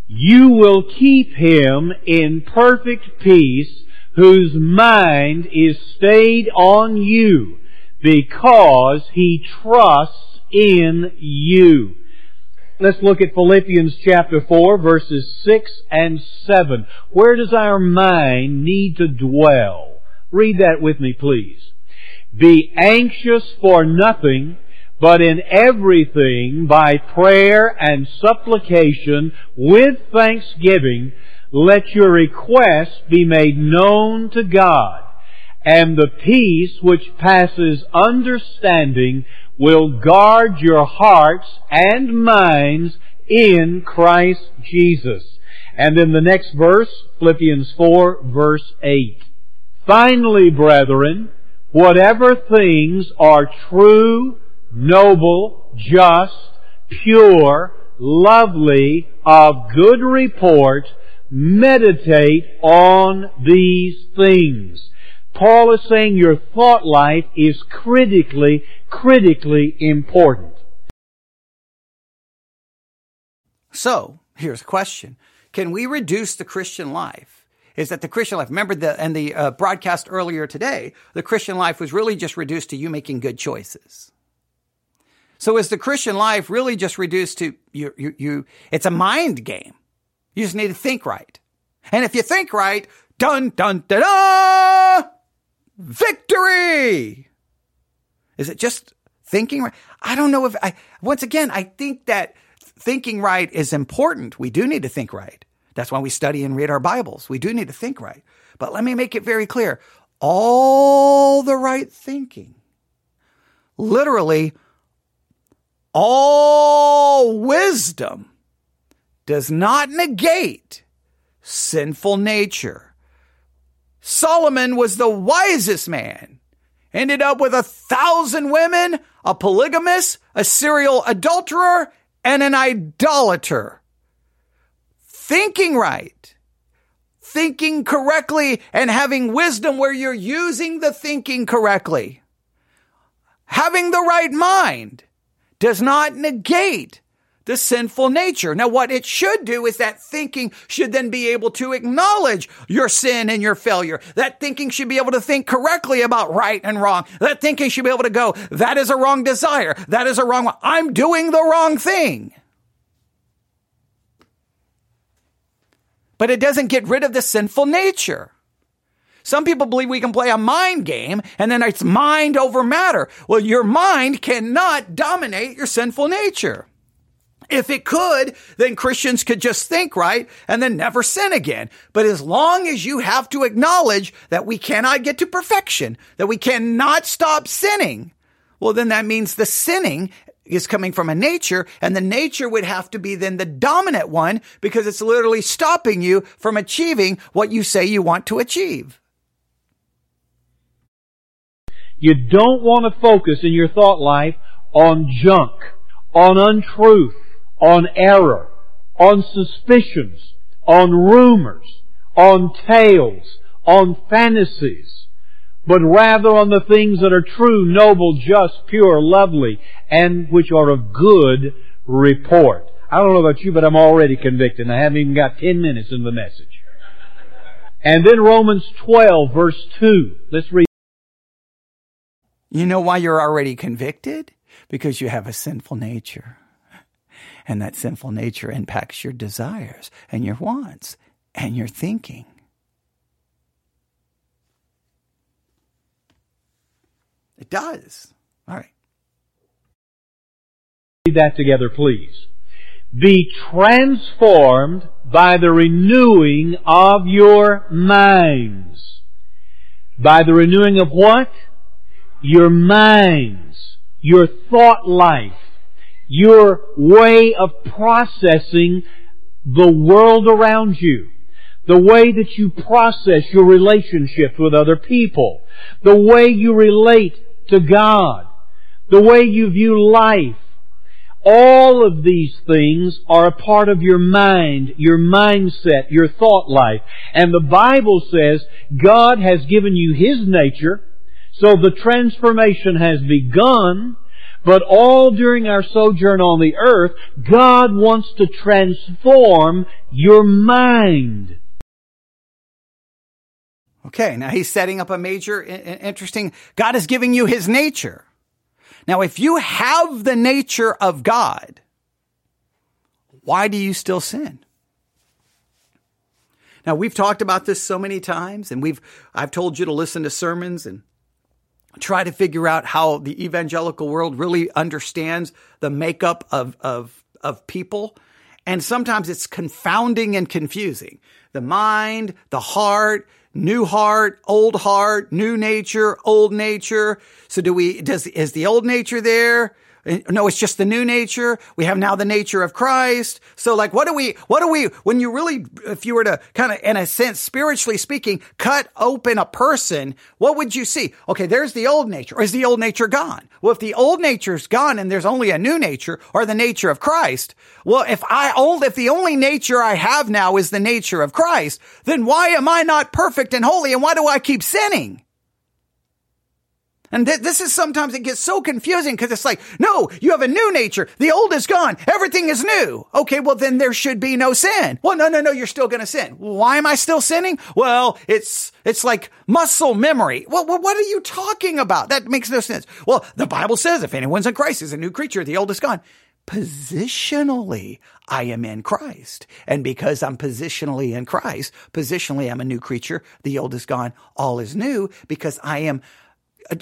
You will keep him in perfect peace whose mind is stayed on you because he trusts in you. Let's look at Philippians chapter 4 verses 6 and 7. Where does our mind need to dwell? Read that with me please. Be anxious for nothing, but in everything by prayer and supplication with thanksgiving, let your requests be made known to God. And the peace which passes understanding will guard your hearts and minds in Christ Jesus. And then the next verse, Philippians 4 verse 8. Finally, brethren, whatever things are true, noble, just, pure, lovely, of good report, meditate on these things. Paul is saying your thought life is critically, critically important. So, here's a question. Can we reduce the Christian life? Is that the Christian life? Remember the, and the uh, broadcast earlier today, the Christian life was really just reduced to you making good choices. So is the Christian life really just reduced to you, you, you, it's a mind game. You just need to think right. And if you think right, dun, dun, da, da, victory! Is it just thinking right? I don't know if I, once again, I think that thinking right is important. We do need to think right. That's why we study and read our Bibles. We do need to think right. But let me make it very clear. All the right thinking, literally, all wisdom does not negate sinful nature. Solomon was the wisest man. Ended up with a thousand women, a polygamist, a serial adulterer, and an idolater. Thinking right, thinking correctly, and having wisdom where you're using the thinking correctly. Having the right mind does not negate the sinful nature. Now, what it should do is that thinking should then be able to acknowledge your sin and your failure. That thinking should be able to think correctly about right and wrong. That thinking should be able to go, that is a wrong desire. That is a wrong. I'm doing the wrong thing. But it doesn't get rid of the sinful nature. Some people believe we can play a mind game and then it's mind over matter. Well, your mind cannot dominate your sinful nature. If it could, then Christians could just think right and then never sin again. But as long as you have to acknowledge that we cannot get to perfection, that we cannot stop sinning, well, then that means the sinning is coming from a nature and the nature would have to be then the dominant one because it's literally stopping you from achieving what you say you want to achieve. You don't want to focus in your thought life on junk, on untruth, on error, on suspicions, on rumors, on tales, on fantasies, but rather on the things that are true, noble, just, pure, lovely, and which are of good report. I don't know about you, but I'm already convicted, I haven't even got 10 minutes in the message. And then Romans 12, verse 2. Let's read. You know why you're already convicted? Because you have a sinful nature. And that sinful nature impacts your desires and your wants and your thinking. It does. All right. Read that together, please. Be transformed by the renewing of your minds. By the renewing of what? Your minds. Your thought life your way of processing the world around you, the way that you process your relationships with other people, the way you relate to God, the way you view life. All of these things are a part of your mind, your mindset, your thought life. And the Bible says God has given you His nature, so the transformation has begun, but all during our sojourn on the earth, God wants to transform your mind. Okay, now he's setting up a major, interesting, God is giving you his nature. Now, if you have the nature of God, why do you still sin? Now we've talked about this so many times and we've, I've told you to listen to sermons and try to figure out how the evangelical world really understands the makeup of, of, of people. And sometimes it's confounding and confusing. The mind, the heart, new heart, old heart, new nature, old nature. So do we, does, is the old nature there? No, it's just the new nature. We have now the nature of Christ. So like, what do we, what do we, when you really, if you were to kind of, in a sense, spiritually speaking, cut open a person, what would you see? Okay, there's the old nature. Or is the old nature gone? Well, if the old nature's gone and there's only a new nature or the nature of Christ, well, if I old, if the only nature I have now is the nature of Christ, then why am I not perfect and holy? And why do I keep sinning? And th- this is sometimes it gets so confusing because it's like, no, you have a new nature. The old is gone. Everything is new. Okay, well then there should be no sin. Well, no, no, no, you're still going to sin. Why am I still sinning? Well, it's, it's like muscle memory. Well, well, what are you talking about? That makes no sense. Well, the Bible says if anyone's in Christ is a new creature, the old is gone. Positionally, I am in Christ. And because I'm positionally in Christ, positionally, I'm a new creature. The old is gone. All is new because I am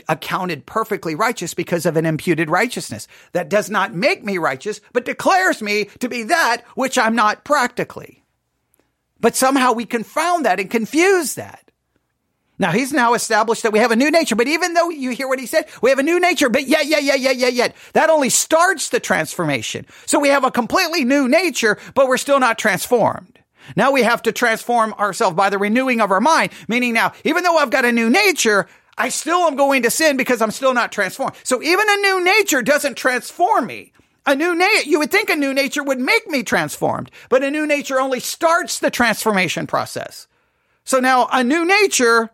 accounted perfectly righteous because of an imputed righteousness. That does not make me righteous, but declares me to be that which I'm not practically. But somehow we confound that and confuse that. Now he's now established that we have a new nature, but even though you hear what he said, we have a new nature, but yet, yet, yet, yet, yet, yet, that only starts the transformation. So we have a completely new nature, but we're still not transformed. Now we have to transform ourselves by the renewing of our mind, meaning now, even though I've got a new nature, I still am going to sin because I'm still not transformed. So even a new nature doesn't transform me. A new nature, you would think a new nature would make me transformed, but a new nature only starts the transformation process. So now a new nature,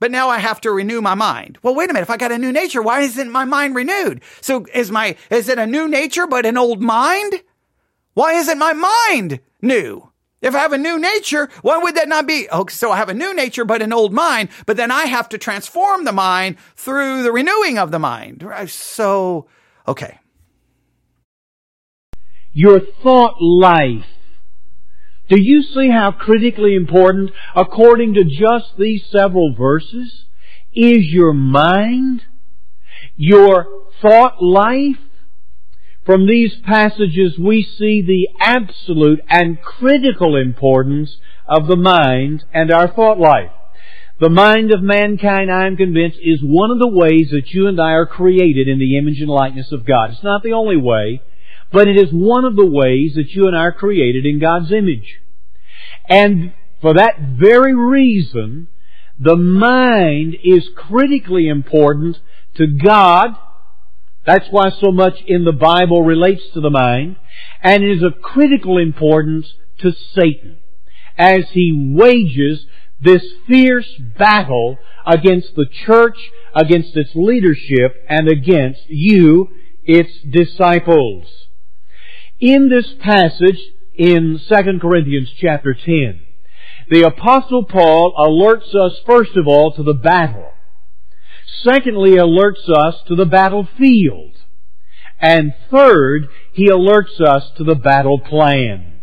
but now I have to renew my mind. Well, wait a minute. If I got a new nature, why isn't my mind renewed? So is my, is it a new nature, but an old mind? Why isn't my mind new? If I have a new nature, why would that not be? Oh, so I have a new nature, but an old mind, but then I have to transform the mind through the renewing of the mind. So, okay. Your thought life. Do you see how critically important, according to just these several verses, is your mind? Your thought life? From these passages we see the absolute and critical importance of the mind and our thought life. The mind of mankind, I am convinced, is one of the ways that you and I are created in the image and likeness of God. It's not the only way, but it is one of the ways that you and I are created in God's image. And for that very reason, the mind is critically important to God that's why so much in the Bible relates to the mind, and is of critical importance to Satan as he wages this fierce battle against the church, against its leadership, and against you, its disciples. In this passage in 2 Corinthians chapter 10, the apostle Paul alerts us first of all to the battle. Secondly, alerts us to the battlefield. And third, he alerts us to the battle plan.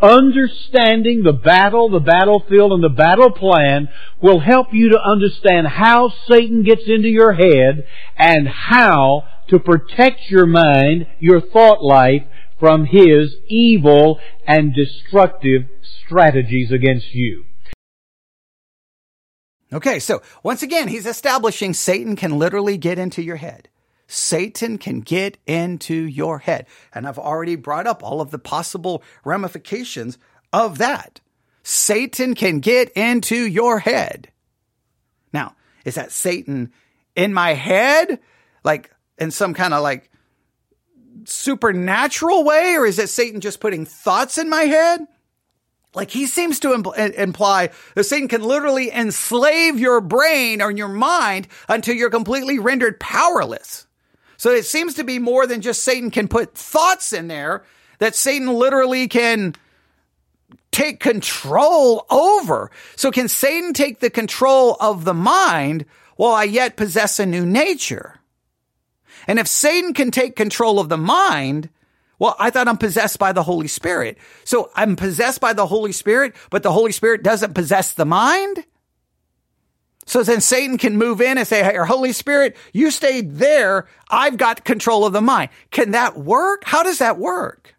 Understanding the battle, the battlefield, and the battle plan will help you to understand how Satan gets into your head and how to protect your mind, your thought life, from his evil and destructive strategies against you. Okay, so once again, he's establishing Satan can literally get into your head. Satan can get into your head. And I've already brought up all of the possible ramifications of that. Satan can get into your head. Now, is that Satan in my head? Like in some kind of like supernatural way? Or is it Satan just putting thoughts in my head? Like he seems to impl- imply that Satan can literally enslave your brain or your mind until you're completely rendered powerless. So it seems to be more than just Satan can put thoughts in there, that Satan literally can take control over. So can Satan take the control of the mind while I yet possess a new nature? And if Satan can take control of the mind, Well, I thought I'm possessed by the Holy Spirit. So I'm possessed by the Holy Spirit, but the Holy Spirit doesn't possess the mind? So then Satan can move in and say, Hey, Holy Spirit, you stayed there. I've got control of the mind. Can that work? How does that work?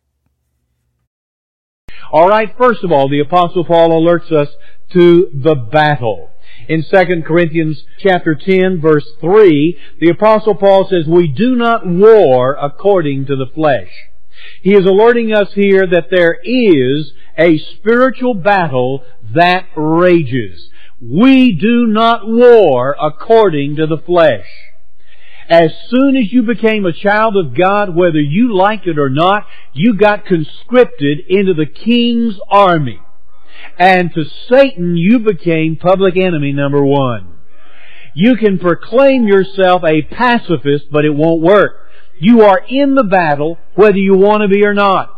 All right, first of all, the apostle Paul alerts us to the battle. In 2 Corinthians chapter 10 verse 3, the apostle Paul says, "We do not war according to the flesh." He is alerting us here that there is a spiritual battle that rages. We do not war according to the flesh. As soon as you became a child of God, whether you like it or not, you got conscripted into the king's army. And to Satan, you became public enemy number one. You can proclaim yourself a pacifist, but it won't work. You are in the battle, whether you want to be or not.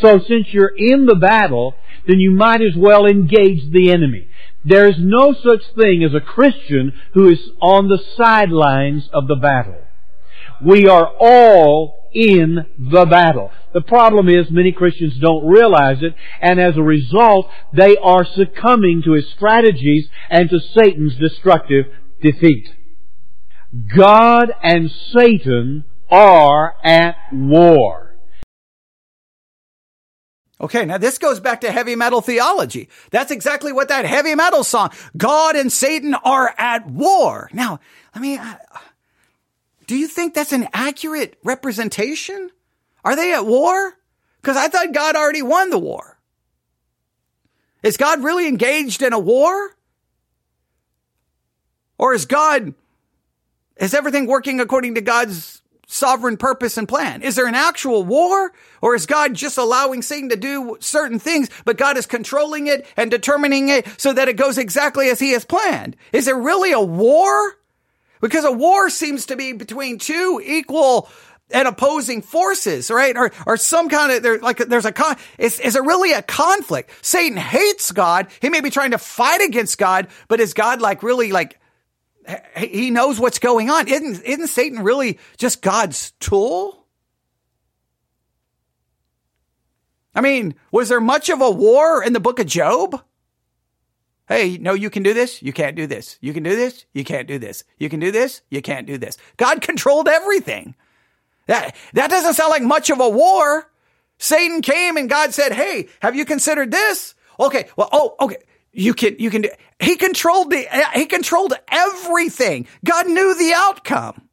So since you're in the battle, then you might as well engage the enemy. There is no such thing as a Christian who is on the sidelines of the battle. We are all in the battle. The problem is many Christians don't realize it, and as a result, they are succumbing to his strategies and to Satan's destructive defeat. God and Satan are at war. Okay, now this goes back to heavy metal theology. That's exactly what that heavy metal song, God and Satan are at war. Now, let me, uh, do you think that's an accurate representation? Are they at war? Because I thought God already won the war. Is God really engaged in a war? Or is God, is everything working according to God's sovereign purpose and plan? Is there an actual war? Or is God just allowing Satan to do certain things, but God is controlling it and determining it so that it goes exactly as he has planned? Is there really a war? Because a war seems to be between two equal and opposing forces, right? Or, or some kind of, there, like, there's a con, is, is it really a conflict? Satan hates God. He may be trying to fight against God, but is God like really like, he knows what's going on. Isn't, isn't Satan really just God's tool? I mean, was there much of a war in the book of Job? Hey, no, you can do this. You can't do this. You can do this. You can't do this. You can do this. You can't do this. God controlled everything. That, that doesn't sound like much of a war. Satan came and God said, Hey, have you considered this? Okay. Well, oh, okay. You can, you can he controlled the, he controlled everything. God knew the outcome.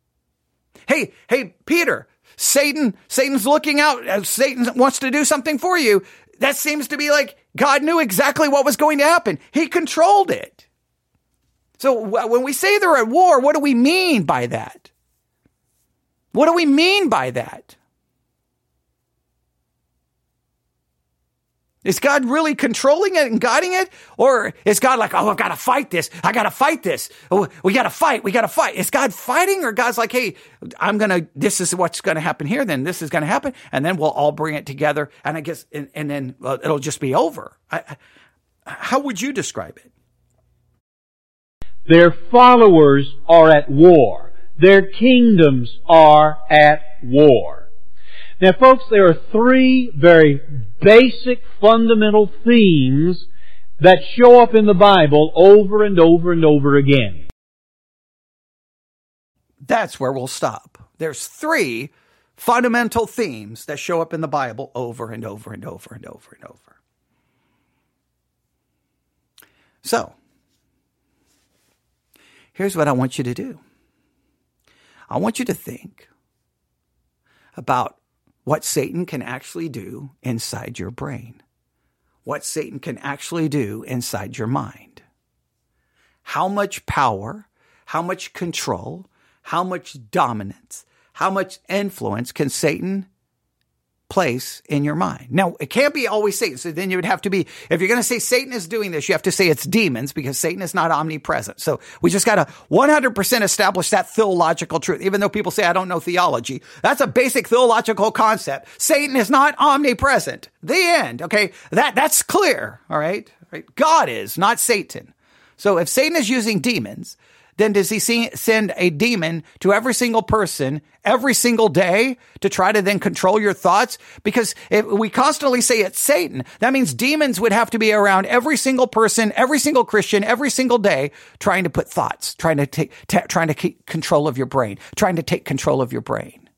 Hey, hey, Peter, Satan, Satan's looking out. Uh, Satan wants to do something for you. That seems to be like God knew exactly what was going to happen. He controlled it. So when we say they're at war, what do we mean by that? What do we mean by that? Is God really controlling it and guiding it? Or is God like, oh, I've got to fight this. I got to fight this. Oh, we got to fight. We got to fight. Is God fighting or God's like, hey, I'm going to, this is what's going to happen here. Then this is going to happen. And then we'll all bring it together. And I guess, and, and then it'll just be over. I, how would you describe it? Their followers are at war. Their kingdoms are at war. Now, folks, there are three very basic fundamental themes that show up in the Bible over and over and over again. That's where we'll stop. There's three fundamental themes that show up in the Bible over and over and over and over and over. So, here's what I want you to do I want you to think about what Satan can actually do inside your brain, what Satan can actually do inside your mind. How much power, how much control, how much dominance, how much influence can Satan place in your mind. Now, it can't be always Satan. So then you would have to be, if you're going to say Satan is doing this, you have to say it's demons because Satan is not omnipresent. So we just got to 100% establish that theological truth. Even though people say, I don't know theology, that's a basic theological concept. Satan is not omnipresent. The end. Okay. That, that's clear. All right. right? God is, not Satan. So if Satan is using demons, then does he see, send a demon to every single person every single day to try to then control your thoughts? Because if we constantly say it's Satan, that means demons would have to be around every single person, every single Christian, every single day, trying to put thoughts, trying to take, t- trying to keep control of your brain, trying to take control of your brain.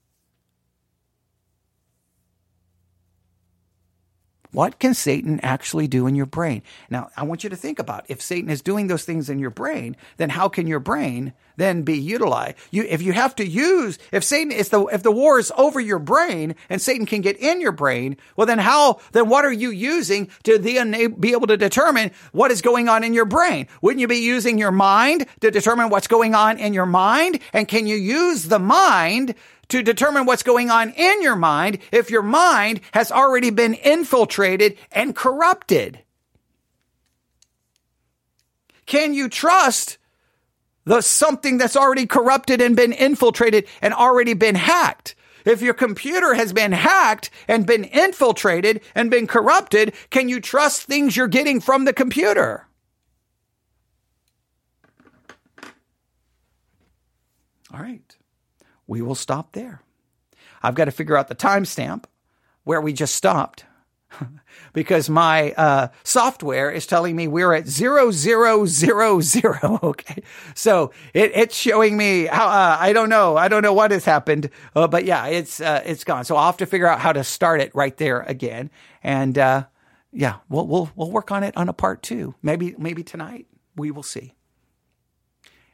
What can Satan actually do in your brain? Now, I want you to think about if Satan is doing those things in your brain, then how can your brain then be utilized? You, if you have to use, if Satan is the, if the war is over your brain and Satan can get in your brain, well, then how, then what are you using to then be able to determine what is going on in your brain? Wouldn't you be using your mind to determine what's going on in your mind? And can you use the mind to determine what's going on in your mind if your mind has already been infiltrated and corrupted? Can you trust the something that's already corrupted and been infiltrated and already been hacked? If your computer has been hacked and been infiltrated and been corrupted, can you trust things you're getting from the computer? All right we will stop there. I've got to figure out the timestamp where we just stopped because my uh, software is telling me we're at zero zero zero zero. Okay, so it, it's showing me how uh, I don't know. I don't know what has happened, uh, but yeah, it's uh, it's gone. So I'll have to figure out how to start it right there again. And uh, yeah, we'll we'll we'll work on it on a part two. Maybe maybe tonight. We will see.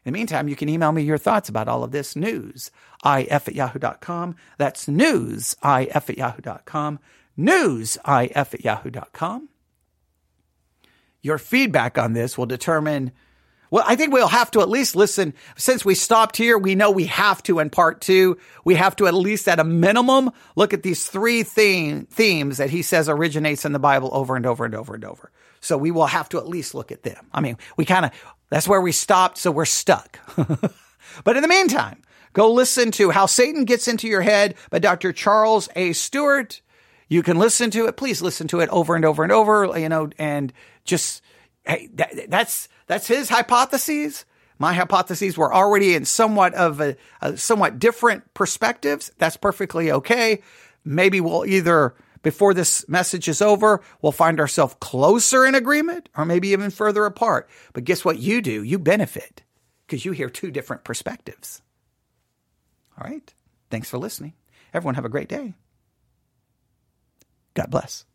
In the meantime, you can email me your thoughts about all of this news, if at yahoo.com. That's news, if at yahoo.com. News, if at yahoo.com. Your feedback on this will determine, well, I think we'll have to at least listen. Since we stopped here, we know we have to in part two, we have to at least at a minimum look at these three theme, themes that he says originates in the Bible over and over and over and over. So we will have to at least look at them. I mean, we kind of, that's where we stopped, so we're stuck. but in the meantime, go listen to How Satan Gets Into Your Head by Dr. Charles A. Stewart. You can listen to it. Please listen to it over and over and over, you know, and just, hey, that, that's, that's his hypotheses. My hypotheses were already in somewhat of a, a somewhat different perspectives. That's perfectly okay. Maybe we'll either before this message is over, we'll find ourselves closer in agreement or maybe even further apart. But guess what you do? You benefit because you hear two different perspectives. All right. Thanks for listening. Everyone have a great day. God bless.